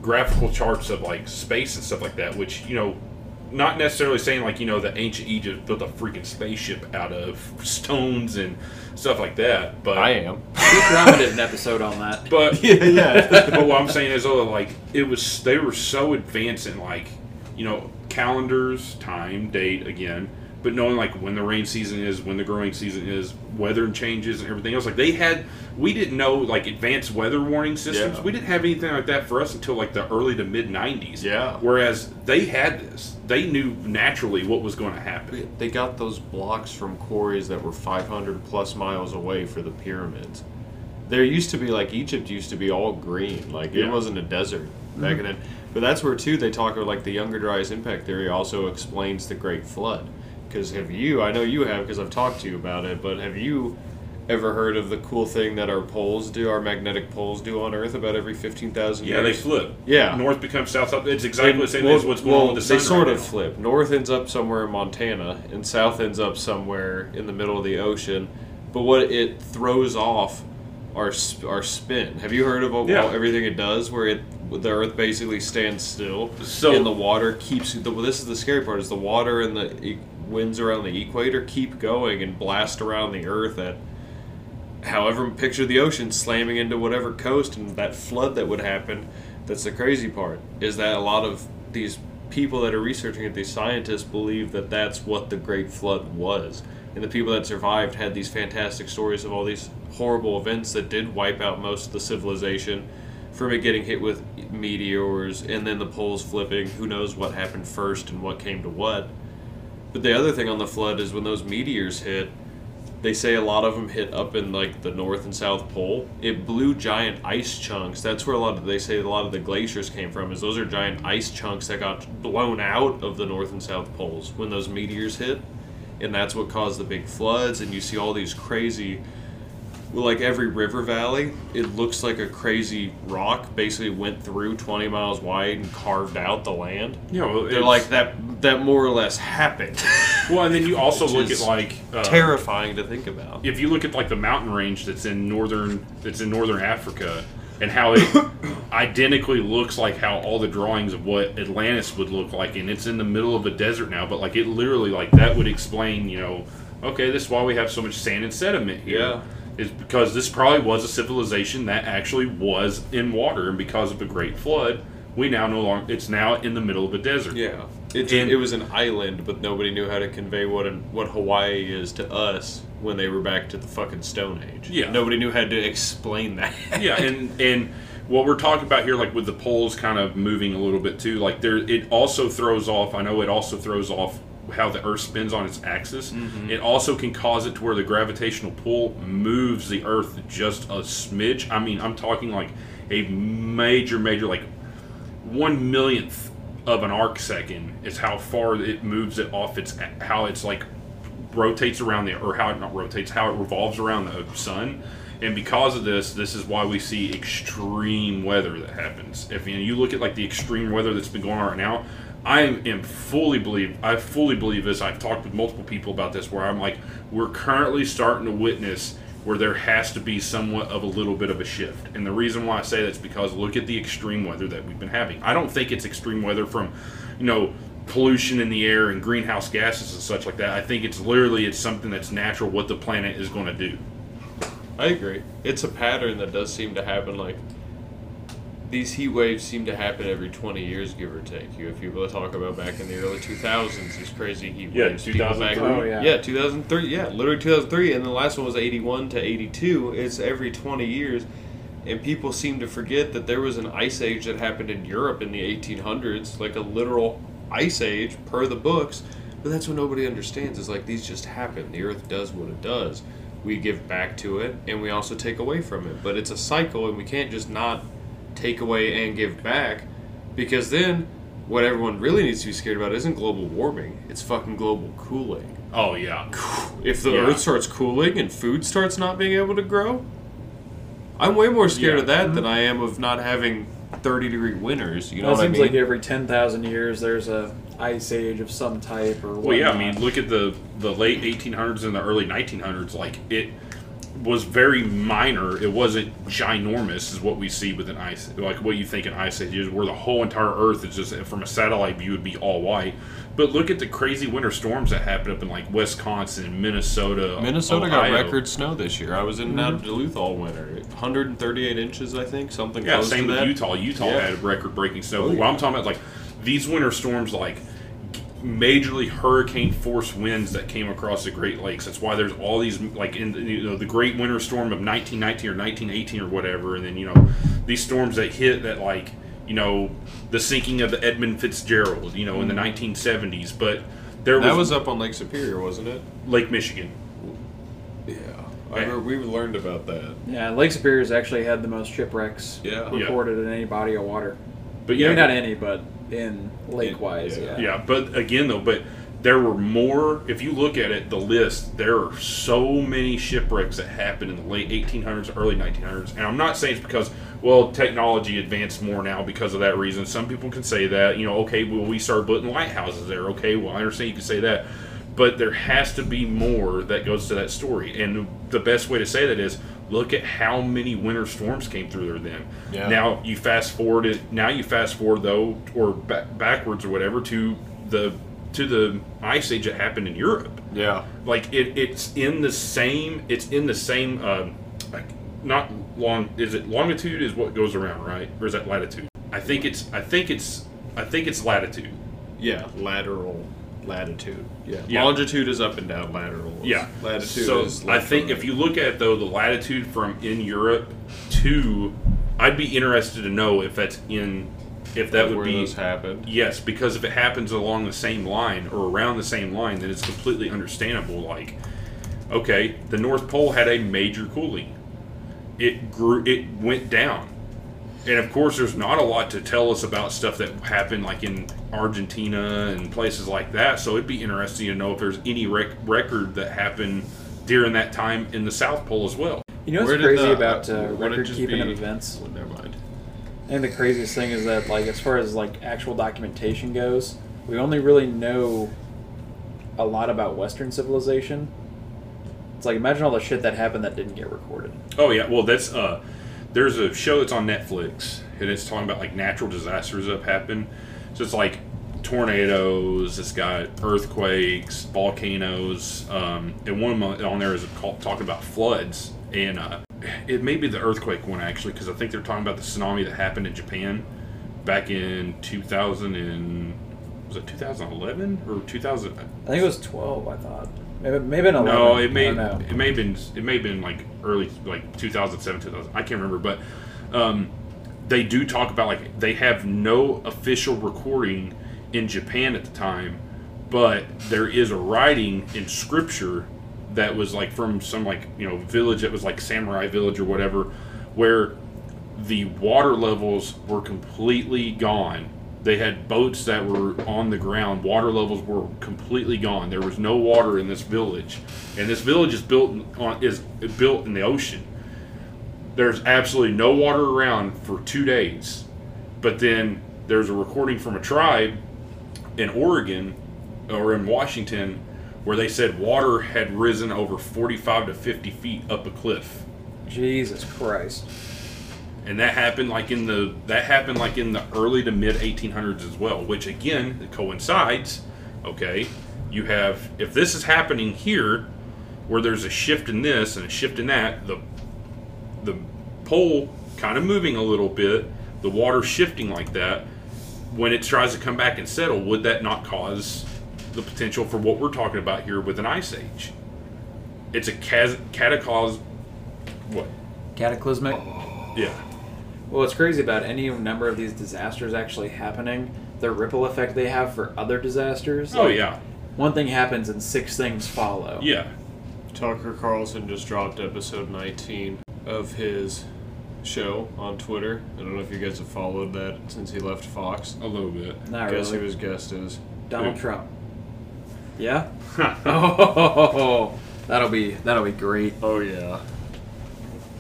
graphical charts of like space and stuff like that, which you know, not necessarily saying like you know the ancient Egypt built a freaking spaceship out of stones and stuff like that, but I am. Futurama did an episode on that. [LAUGHS] but [LAUGHS] yeah, yeah. but what I'm saying is, oh, like it was, they were so advanced in like, you know, calendars, time, date again, but knowing like when the rain season is, when the growing season is, weather changes and everything else. Like they had, we didn't know like advanced weather warning systems. Yeah. We didn't have anything like that for us until like the early to mid '90s. Yeah. Whereas they had this, they knew naturally what was going to happen. They got those blocks from quarries that were 500 plus miles away for the pyramids. There used to be like Egypt used to be all green, like it wasn't a desert back mm-hmm. then. But that's where too they talk about like the Younger Dryas impact theory also explains the Great Flood. Because have you? I know you have because I've talked to you about it. But have you ever heard of the cool thing that our poles do, our magnetic poles do on Earth about every 15,000 Yeah, they flip. Yeah. North becomes south. Up. It's exactly the same Well, as what's going well, on with the sun. They sort right of now. flip. North ends up somewhere in Montana, and south ends up somewhere in the middle of the ocean. But what it throws off our our spin. Have you heard of Yeah. all- everything it does, where it the Earth basically stands still, So- and the water keeps. The, this is the scary part: is the water and the winds around the equator keep going and blast around the Earth at however picture the ocean slamming into whatever coast and that flood that would happen that's the crazy part is that a lot of these people that are researching it these scientists believe that that's what the great flood was and the people that survived had these fantastic stories of all these horrible events that did wipe out most of the civilization from it getting hit with meteors and then the poles flipping. Who knows what happened first and what came to what? But the other thing on the flood is when those meteors hit, they say a lot of them hit up in like the north and south pole. It blew giant ice chunks. That's where a lot of they say a lot of the glaciers came from. Is those are giant ice chunks that got blown out of the north and south poles when those meteors hit, and that's what caused the big floods. And you see all these crazy like every river valley, it looks like a crazy rock basically went through 20 miles wide and carved out the land. You know, They're like that. That more or less happened. [LAUGHS] Well, and then you also look at like uh, Terrifying to think about. if you look at like the mountain range that's in northern that's in northern Africa and how it [COUGHS] identically looks like how all the drawings of what Atlantis would look like and it's in the middle of a desert now but like it literally like that would explain you know okay this is why we have so much sand and sediment here Yeah. Is because this probably was a civilization that actually was in water and because of the great flood we now no longer it's now in the middle of a desert Yeah, it, And- it was an island, but nobody knew how to convey what an, what Hawaii is to us when they were back to the fucking Stone Age. Yeah. nobody knew how to explain that. yeah, [LAUGHS] and and what we're talking about here, like with the poles kind of moving a little bit too, like there, it also throws off. I know it also throws off how the Earth spins on its axis. Mm-hmm. It also can cause it to where the gravitational pull moves the Earth just a smidge. I mean, I'm talking like a major, major, like one millionth of an arc second is how far it moves it off its how it's like rotates around the or how it not rotates how it revolves around the sun and because of this this is why we see extreme weather that happens if you, know, you look at like the extreme weather that's been going on right now i am, fully believe i fully believe this i've talked with multiple people about this where i'm like we're currently starting to witness where there has to be somewhat of a little bit of a shift. And the reason why I say that's because look at the extreme weather that we've been having. I don't think it's extreme weather from, you know, pollution in the air and greenhouse gases and such like that. I think it's literally it's something that's natural what the planet is going to do. I agree. It's a pattern that does seem to happen. Like these heat waves seem to happen every 20 years, give or take. You, if you will talk about back in the early 2000s, these crazy heat Yeah, waves. people back- 2003. Oh, yeah. yeah, 2003. Yeah, literally 2003, and the last one was 81 to 82. It's every 20 years, and people seem to forget that there was an ice age that happened in Europe in the 1800s, like a literal ice age per the books. But that's what nobody understands. Is like these just happen. The Earth does what it does. We give back to it, and we also take away from it. But it's a cycle, and we can't just not take away and give back, because then what everyone really needs to be scared about isn't global warming. It's fucking global cooling. Oh yeah. [SIGHS] If the Yeah. Earth starts cooling and food starts not being able to grow, I'm way more scared Yeah. of that mm-hmm. than I am of not having 30 degree winters. You know Well, it what I seems mean? like every ten thousand years there's a ice age of some type or. Well, yeah, I mean, look at the the late 1800s and the early 1900s. Like it was very minor. It wasn't ginormous, is what we see with an ice. Like what you think an ice age is, where the whole entire Earth is just from a satellite view would be all white. But look at the crazy winter storms that happened up in like Wisconsin, Minnesota. Minnesota got record snow this year. I was in and out of Duluth all winter. 138 inches, I think, something Yeah, same to with that. Utah. Utah Yeah. had record breaking snow. Oh, But what. I'm talking about, like these winter storms, like majorly hurricane force winds that came across the Great Lakes. That's why there's all these like in the, you know the Great Winter Storm of 1919 or 1918 or whatever, and then you know these storms that hit that like you know the sinking of the Edmund Fitzgerald, you know, in the 1970s, but. There Mm-hmm. That was up on Lake Superior, wasn't it? Lake Michigan. Yeah. I heard, we learned about that. Yeah, Lake Superior's actually had the most shipwrecks Yeah. Yeah. recorded in any body of water. But Yeah, yeah, not any, but in lake wise. yeah. Yeah. Yeah, but again though, but there were more. If you look at it, the list, there are so many shipwrecks that happened in the late 1800s, early 1900s, and I'm not saying it's because well technology advanced more now because of that reason. Some people can say that, you know, okay, well we started putting lighthouses there. Okay, well I understand you can say that, but there has to be more that goes to that story, and the best way to say that is. Look at how many winter storms came through there then. Yeah. Now you fast forward it. Now you fast forward though, or ba- backwards or whatever to the to the ice age that happened in Europe. Yeah. Like it, it's in the same. It's in the same. Um, like not long. Is it longitude? Is what goes around, right? Or is that latitude? I think it's. I think it's. I think it's latitude. Yeah. Lateral latitude. Yeah. Yeah. Longitude is up and down. Lateral. is- Yeah. Latitude So is. I think and if you look at though the latitude from in Europe to I'd be interested to know if that's in if that would where be those happened. Yes, because if it happens along the same line or around the same line, then it's completely understandable. Like, okay, the North Pole had a major cooling. It grew. It went down, and of course, there's not a lot to tell us about stuff that happened like in Argentina and places like that. So it'd be interesting to know if there's any rec- record that happened during that time in the South Pole as well. You know what's Where did crazy the- about uh, would it record just keeping of be- events? Well, never mind. I think the craziest thing is that, like, as far as like actual documentation goes, we only really know a lot about Western civilization. It's like imagine all the shit that happened that didn't get recorded. Oh yeah, well that's uh, there's a show that's on Netflix and it's talking about like natural disasters that happen. So it's like tornadoes. It's got earthquakes, volcanoes, um, and one of them on there is talking about floods. And uh, it may be the earthquake one actually, because I think they're talking about the tsunami that happened in Japan back in 2000 and was it 2011 or 2000? I think it was twelve. I thought maybe maybe eleven. No, it may I don't know. it may have been it may have been like early like 2007 2000 I can't remember but um, they do talk about like they have no official recording in Japan at the time but there is a writing in scripture that was like from some like you know village that was like samurai village or whatever where the water levels were completely gone. They had boats that were on the ground. Water levels were completely gone. There was no water in this village, and this village is built on is built in the ocean. There's absolutely no water around for two days, but then there's a recording from a tribe in Oregon or in Washington where they said water had risen over 45 to 50 feet up a cliff Jesus Christ. And that happened like in the that happened like in the early to mid 1800s as well which again coincides okay? You have if this is happening here where there's a shift in this and a shift in that the the pole kind of moving a little bit the water shifting like that when it tries to come back and settle would that not cause the potential for what we're talking about here with an ice age? It's a cas- cataclysm what? Cataclysmic. yeah Well, what's crazy about any number of these disasters actually happening, the ripple effect they have for other disasters. oh like, yeah One thing happens and six things follow. yeah Tucker Carlson just dropped episode 19 of his show on Twitter. I don't know if you guys have followed that since he left Fox. A little bit. Not Guess really. who his guest is? Donald Who? Trump. Yeah. [LAUGHS] Oh, that'll be that'll be great. Oh yeah.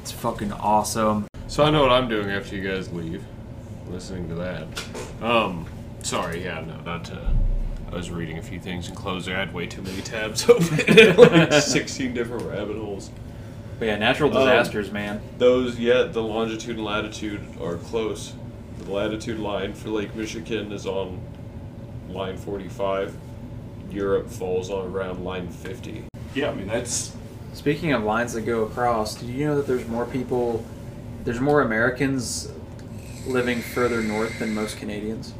It's fucking awesome. So I know what I'm doing after you guys leave. Listening to that. Um, sorry, yeah, no, not to. I was reading a few things and closed. I had way too many tabs [LAUGHS] open, like [LAUGHS] 16 different rabbit holes. But yeah, natural Um, disasters, man. Those, yeah, the longitude and latitude are close. The latitude line for Lake Michigan is on line 45. Europe falls on around line 50. Yeah, I mean that's Speaking of lines that go across, do you know that there's more people, there's more Americans living further north than most Canadians?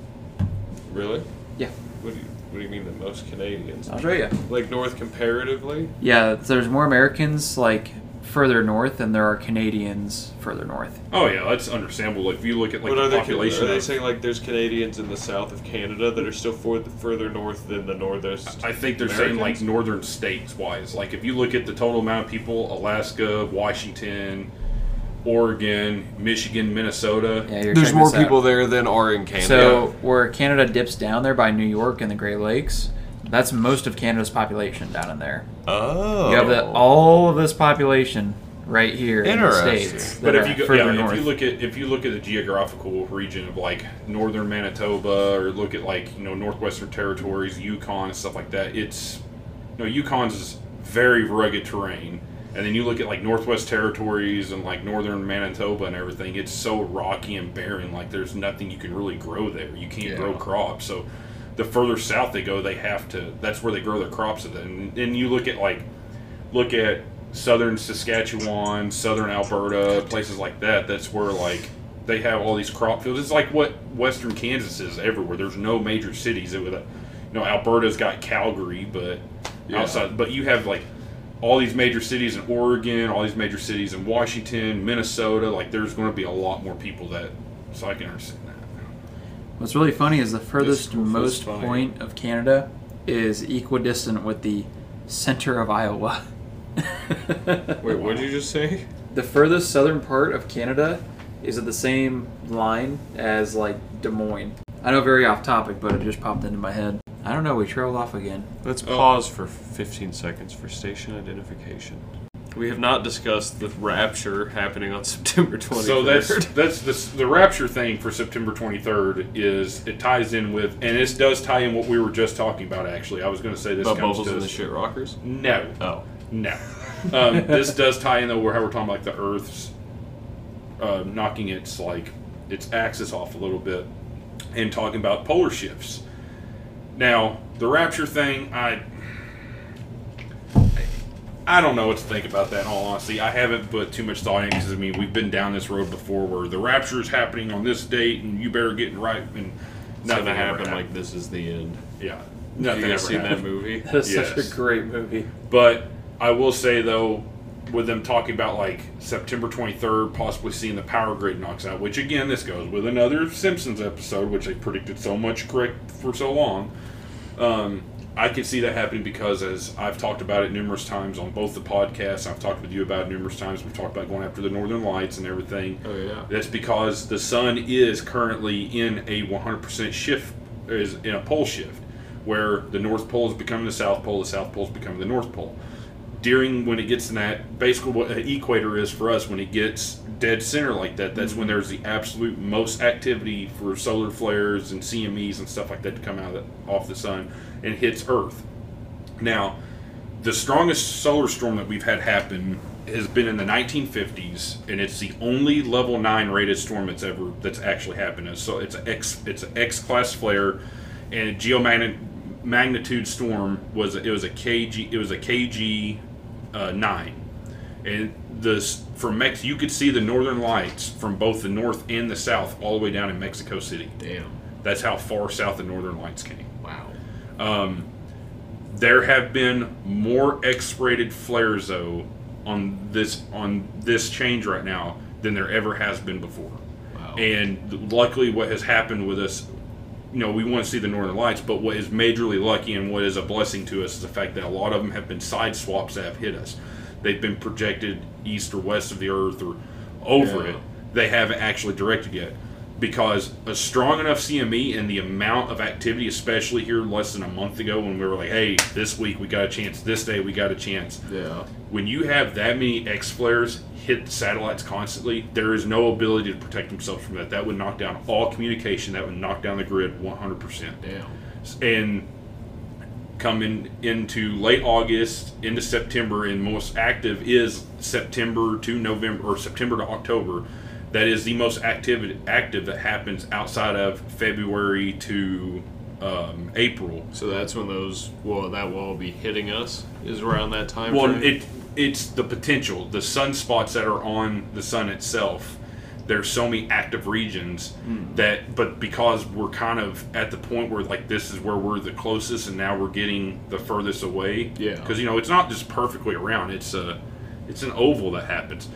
Really? Yeah. What do you, what do you mean that most Canadians? I'll show you. Like north comparatively? Yeah, there's more Americans like further north than there are Canadians further north. oh yeah, that's understandable. Like If you look at like what the are they? population, Are they of- saying like there's Canadians in the south of Canada that are still for, further north than the northest? I think they're saying like northern states wise. Like if you look at the total amount of people, Alaska, Washington, Oregon, Michigan, Minnesota. Yeah, you're There's more this out. people there than are in Canada. So where Canada dips down there by New York and the Great Lakes, that's most of Canada's population down in there. oh, You have the, all of this population right here in the states. But that if are you go, further yeah, north. if you look at if you look at the geographical region of like northern Manitoba or look at like you know northwestern territories, Yukon and stuff like that, it's you know Yukon's is very rugged terrain, and then you look at like northwest territories and like northern Manitoba and everything, it's so rocky and barren. Like there's nothing you can really grow there. You can't Yeah. grow crops. So the further south they go, they have to. That's where they grow their crops. At. And then you look at like look at southern Saskatchewan, southern Alberta, places like that. That's where like they have all these crop fields. It's like what western Kansas is everywhere. There's no major cities. It would, you know, Alberta's got Calgary, but Yeah. outside, but you have like all these major cities in Oregon, all these major cities in Washington, Minnesota. Like, there's going to be a lot more people that. So I can understand that. What's really funny is the furthest This- this most fine. point of Canada is equidistant with the center of Iowa. [LAUGHS] Wait, what did you just say? The furthest southern part of Canada is at the same line as like Des Moines. I know very off topic, but it just popped into my head. I don't know. We trailed off again. Let's Oh. pause for 15 seconds for station identification. We have not discussed the rapture happening on [LAUGHS] September 23rd. So that's that's the the rapture thing for September 23rd is it ties in with and this does tie in what we were just talking about. Actually, I was going to say this about comes bubbles to and the shit rockers. no, Oh, no. Um, this does tie in though where how we're talking like the Earth's uh, knocking its like its axis off a little bit and talking about polar shifts. Now the rapture thing, I. I don't know what to think about that. In all honesty, I haven't put too much thought in because I mean we've been down this road before, where the rapture is happening on this date, and you better get it right. And it's nothing gonna happen happened. like this is the end. yeah, Have nothing you ever guys seen that movie? That is such a great movie. But I will say though, with them talking about like September 23rd, possibly seeing the power grid knocks out, which again, this goes with another Simpsons episode, which they predicted so much correct for so long. Um, I can see that happening because, as I've talked about it numerous times on both the podcasts, I've talked with you about it numerous times. We've talked about going after the Northern Lights and everything. Oh yeah. That's because the sun is currently in a 100% shift, is in a pole shift, where the North Pole is becoming the South Pole, the South Pole is becoming the North Pole. During when it gets in that, basically what an equator is for us, when it gets dead center like that, that's when mhm. there's the absolute most activity for solar flares and CMEs and stuff like that to come out of the, off the sun and hits Earth. Now, the strongest solar storm that we've had happen has been in the 1950s, and it's the only level nine rated storm that's ever that's actually happened. So it's an X it's an X class flare, and a geomagnet magnitude storm was it was a Kp it was a Kp uh, nine, and this from Mex you could see the northern lights from both the north and the south all the way down in Mexico City. Damn. That's how far south the northern lights came. Wow. Um, there have been more X-rated flares though on this on this change right now than there ever has been before. Wow. And luckily, what has happened with us, you know, we want to see the Northern Lights, but what is majorly lucky and what is a blessing to us is the fact that a lot of them have been side swaps that have hit us. They've been projected east or west of the Earth or over Yeah. it. They haven't actually directed yet. Because a strong enough CME and the amount of activity, especially here less than a month ago when we were like, hey, this week we got a chance, this day we got a chance yeah. When you have that many X flares hit the satellites constantly, there is no ability to protect themselves from that. That would knock down all communication. That would knock down the grid 100%. Damn. And coming into late August into September, and most active is September to November or September to October. That is the most active active that happens outside of February to um, April. So that's when those well that will be hitting us is around that time. Well, frame? it it's the potential, the sunspots that are on the sun itself. There's so many active regions Hmm. that, but because we're kind of at the point where like this is where we're the closest, and now we're getting the furthest away. Yeah. Because you know it's not just perfectly around; it's a it's an oval that happens.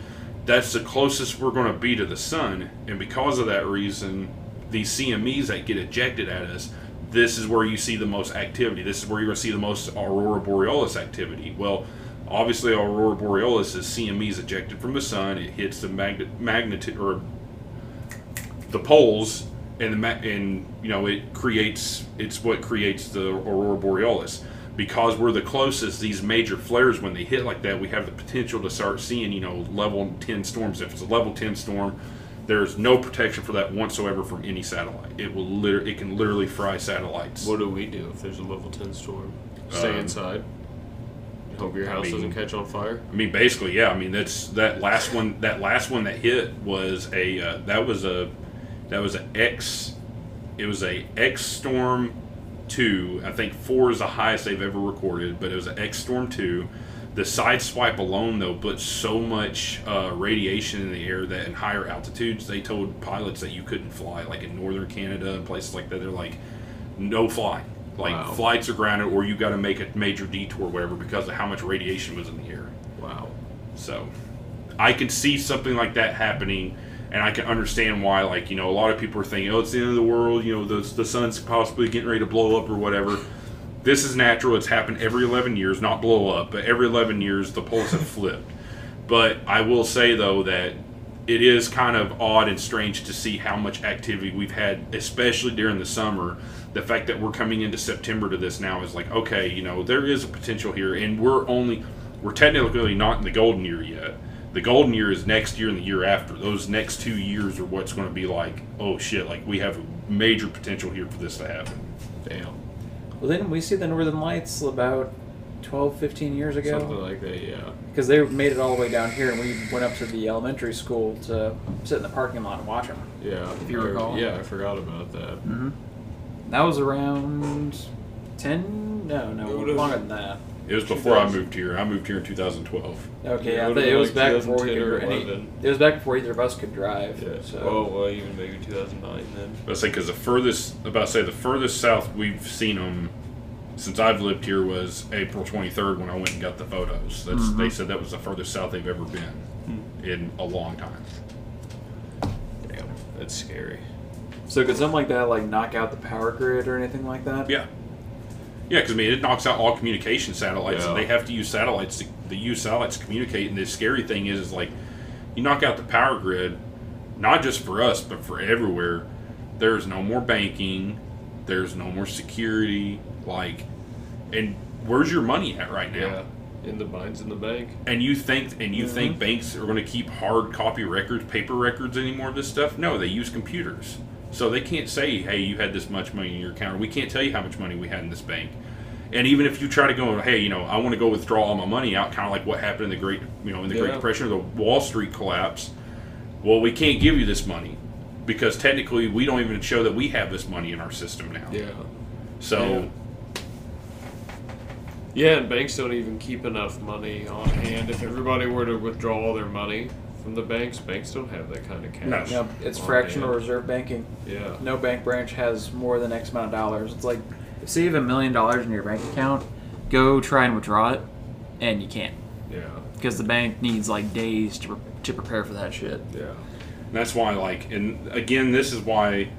That's the closest we're going to be to the sun, and because of that reason, these CMEs that get ejected at us, this is where you see the most activity. This is where you're going to see the most aurora borealis activity. Well, obviously, aurora borealis is CMEs ejected from the sun. It hits the magnet magnitude or the poles, and the ma- and you know it creates it's what creates the aurora borealis. Because we're the closest, these major flares when they hit like that, we have the potential to start seeing you know level ten storms. If it's a level ten storm, there's no protection for that whatsoever from any satellite. It will liter- it can literally fry satellites. what do we do if there's a level ten storm? Stay Um, inside. Hope your I house mean- doesn't catch on fire. I mean, basically, yeah. I mean, that's that last one. That last one that hit was a uh, that was a that was an X. It was a X Storm two. I think four is the highest they've ever recorded, but it was an X Storm two. The side swipe alone, though, put so much uh, radiation in the air that in higher altitudes, they told pilots that you couldn't fly, like in northern Canada and places like that. They're like, no flying. Like Wow. flights are grounded, or you got to make a major detour, whatever, because of how much radiation was in the air. Wow. So I can see something like that happening, and I can understand why. Like you know, a lot of people are thinking, "Oh, it's the end of the world." You know, the the sun's possibly getting ready to blow up or whatever. This is natural. It's happened every 11 years, not blow up, but every 11 years the poles have [LAUGHS] flipped. But I will say though that it is kind of odd and strange to see how much activity we've had, especially during the summer. The fact that we're coming into September to this now is like, okay, you know, there is a potential here, and we're only, we're technically not in the golden year yet. The golden year is next year and the year after. Those next two years are what's going to be like, oh shit, like we have major potential here for this to happen. Damn. Well, didn't we see the Northern Lights about 12, 15 years ago. Something like that. Yeah. Because they made it all the way down here, and we went up to the elementary school to sit in the parking lot and watch them. Yeah. If you recall. Yeah, I forgot about that. Mm-hmm. That was around 10? No, no, It would've- longer than that. It was before I moved here. I moved here in 2012. Okay, Yeah, yeah, it I would've it been was like back before we 2010 or could. Any, 11. it was back before either of us could drive. Yeah. So. Oh, well, even maybe 2009 then. Let's say because the furthest, about to say the furthest south we've seen them since I've lived here was April 23rd when I went and got the photos. That's Mm-hmm. they said that was the furthest south they've ever been Hmm. in a long time. Damn, that's scary. So could something like that like knock out the power grid or anything like that? Yeah, yeah, because I mean it knocks out all communication satellites. Yeah. They have to use satellites to they use satellites to communicate. And the scary thing is, is like you knock out the power grid, not just for us but for everywhere. There's no more banking. There's no more security. Like, and where's your money at right now? Yeah. In the binds in the bank. And you think and you think mm-hmm. banks are going to keep hard copy records, paper records anymore of this stuff? No, they use computers. So they can't say, "Hey, you had this much money in your account." We can't tell you how much money we had in this bank. And even if you try to go, "Hey, you know, I want to go withdraw all my money out," kind of like what happened in the Great, you know, in the Great Depression or the Wall Street collapse. Well, we can't give you this money because technically we don't even show that we have this money in our system now. Yeah. So Yeah, and banks don't even keep enough money on hand. If everybody were to withdraw all their money from the banks, banks don't have that kind of cash. Yep, it's on fractional hand. reserve banking. Yeah. No bank branch has more than X amount of dollars. It's like, say you have a million dollars in your bank account, go try and withdraw it, and you can't Yeah. because the bank needs like days to, pre- to prepare for that shit. Yeah. And that's why, like, and again, this is why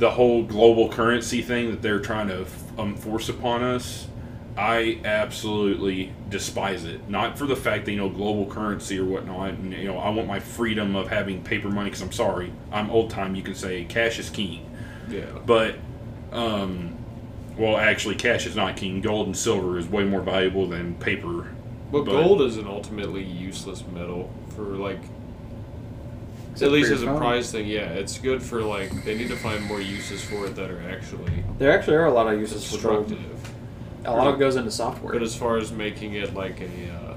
the whole global currency thing that they're trying to um, force upon us, I absolutely despise it. Not for the fact that you know global currency or whatnot, and you know I want my freedom of having paper money. Because I'm sorry, I'm old time. You can say cash is king, Yeah. but um, well, actually, cash is not king. Gold and silver is way more valuable than paper. But, But- gold is an ultimately useless metal for like at least for as a your phone? prize thing. Yeah, it's good for like they need to find more uses for it that are actually There actually are a lot of uses for gold. Destructive. A lot of it goes into software. But as far as making it like a uh,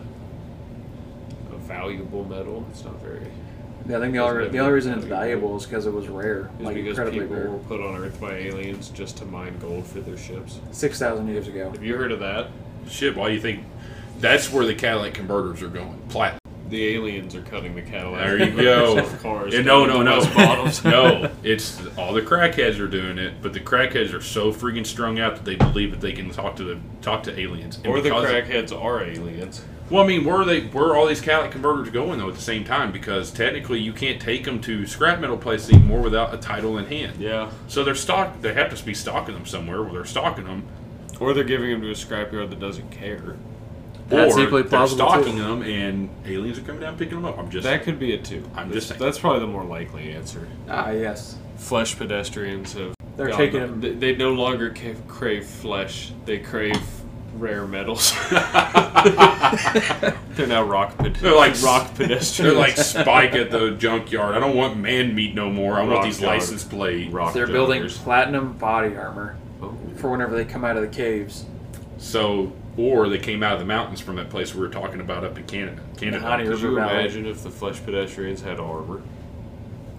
a valuable metal, it's not very. yeah, I think the only, the only reason it's valuable is because it was rare, Is like because incredibly people rare. were put on Earth by aliens just to mine gold for their ships. Six thousand years ago. Have you heard of that? Shit, why do you think? That's where the catalytic converters are going. Platinum. The aliens are cutting the Cadillac. There you go. [LAUGHS] of cars. Yeah, no, no, no, to bottoms. [LAUGHS] no. It's all the crackheads are doing it, but the crackheads are so freaking strung out that they believe that they can talk to the talk to aliens. And Or the crackheads are aliens. Well, I mean, where are they? Where are all these catalytic converters going though at the same time? Because technically, you can't take them to scrap metal places anymore without a title in hand. Yeah. So they're stock. They have to be stocking them somewhere. Where they're stocking them, Or they're giving them to a scrapyard that doesn't care. That's or equally they're plausible, too. stocking them, and aliens are coming down picking them up. I'm just. That could be it too. I'm that's, just saying. That's probably the more likely answer. Ah, yes. Flesh pedestrians have. They're gone- taking 'em- They, they no longer crave flesh. They crave rare metals. [LAUGHS] [LAUGHS] they're now rock. Ped- They're like rock pedestrians. They're like Spike at the junkyard. I don't want man meat no more. I want these license plate. rock. They're building platinum body armor Oh. for whenever they come out of the caves. So, or they came out of the mountains from that place we were talking about up in Canada. Canada. Could you imagine if the flesh pedestrians had armor?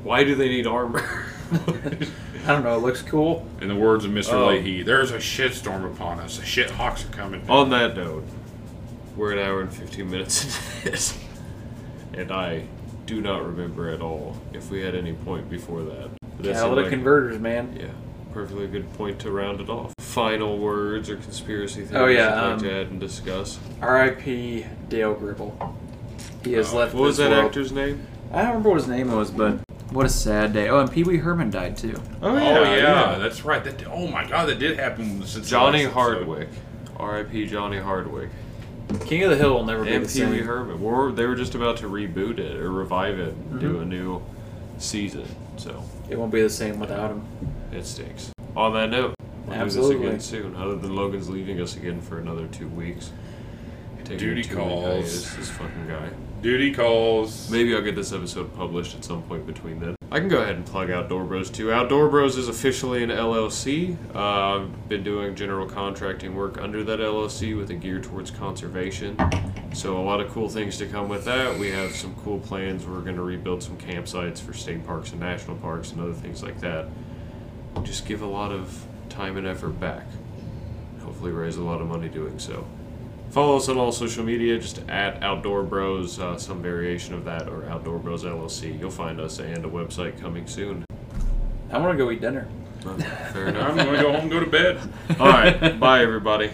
Why do they need armor? [LAUGHS] [LAUGHS] I don't know. It looks cool. In the words of Mr. Oh. Lahey, there's a shitstorm upon us. The shit hawks are coming. On that note, we're an hour and 15 minutes [LAUGHS] into this, and I do not remember at all if we had any point before that. But that seemed Catalytic like- converters, man. Yeah, perfectly good point to round it off. Final words or conspiracy theories Oh, yeah, you'd like um, to add and discuss? R.I.P. Dale Gribble. He has Oh, left. What was this that world. actor's name? I don't remember what his name was, but what a sad day. Oh, and Pee Wee Herman died too. Oh Oh yeah, that's right. That oh my god, that did happen since Johnny. Hardwick. R.I.P. Johnny Hardwick. King of the Hill will never be And the Pee Wee same. Herman. We're, they were just about to reboot it or revive it and do a new season. So It won't be the same without him. it stinks. On that note, we'll Absolutely. do this again soon. Other than Logan's leaving us again for another two weeks. Taking a Duty two-week calls. hiatus, This fucking guy. Duty calls. Maybe I'll get this episode published at some point between then. I can go ahead and plug Outdoor Bros too. Outdoor Bros is officially an LLC. Uh, I've been doing general contracting work under that LLC with a gear towards conservation. So a lot of cool things to come with that. We have some cool plans. We're going to rebuild some campsites for state parks and national parks and other things like that. Just give a lot of time and effort back. Hopefully raise a lot of money doing so. Follow us on all social media, just at Outdoor Bros, uh, some variation of that, or Outdoor Bros LLC. You'll find us and a website coming soon. I want to go eat dinner. Uh, fair [LAUGHS] I'm gonna go home and go to bed. [LAUGHS] all right, bye everybody.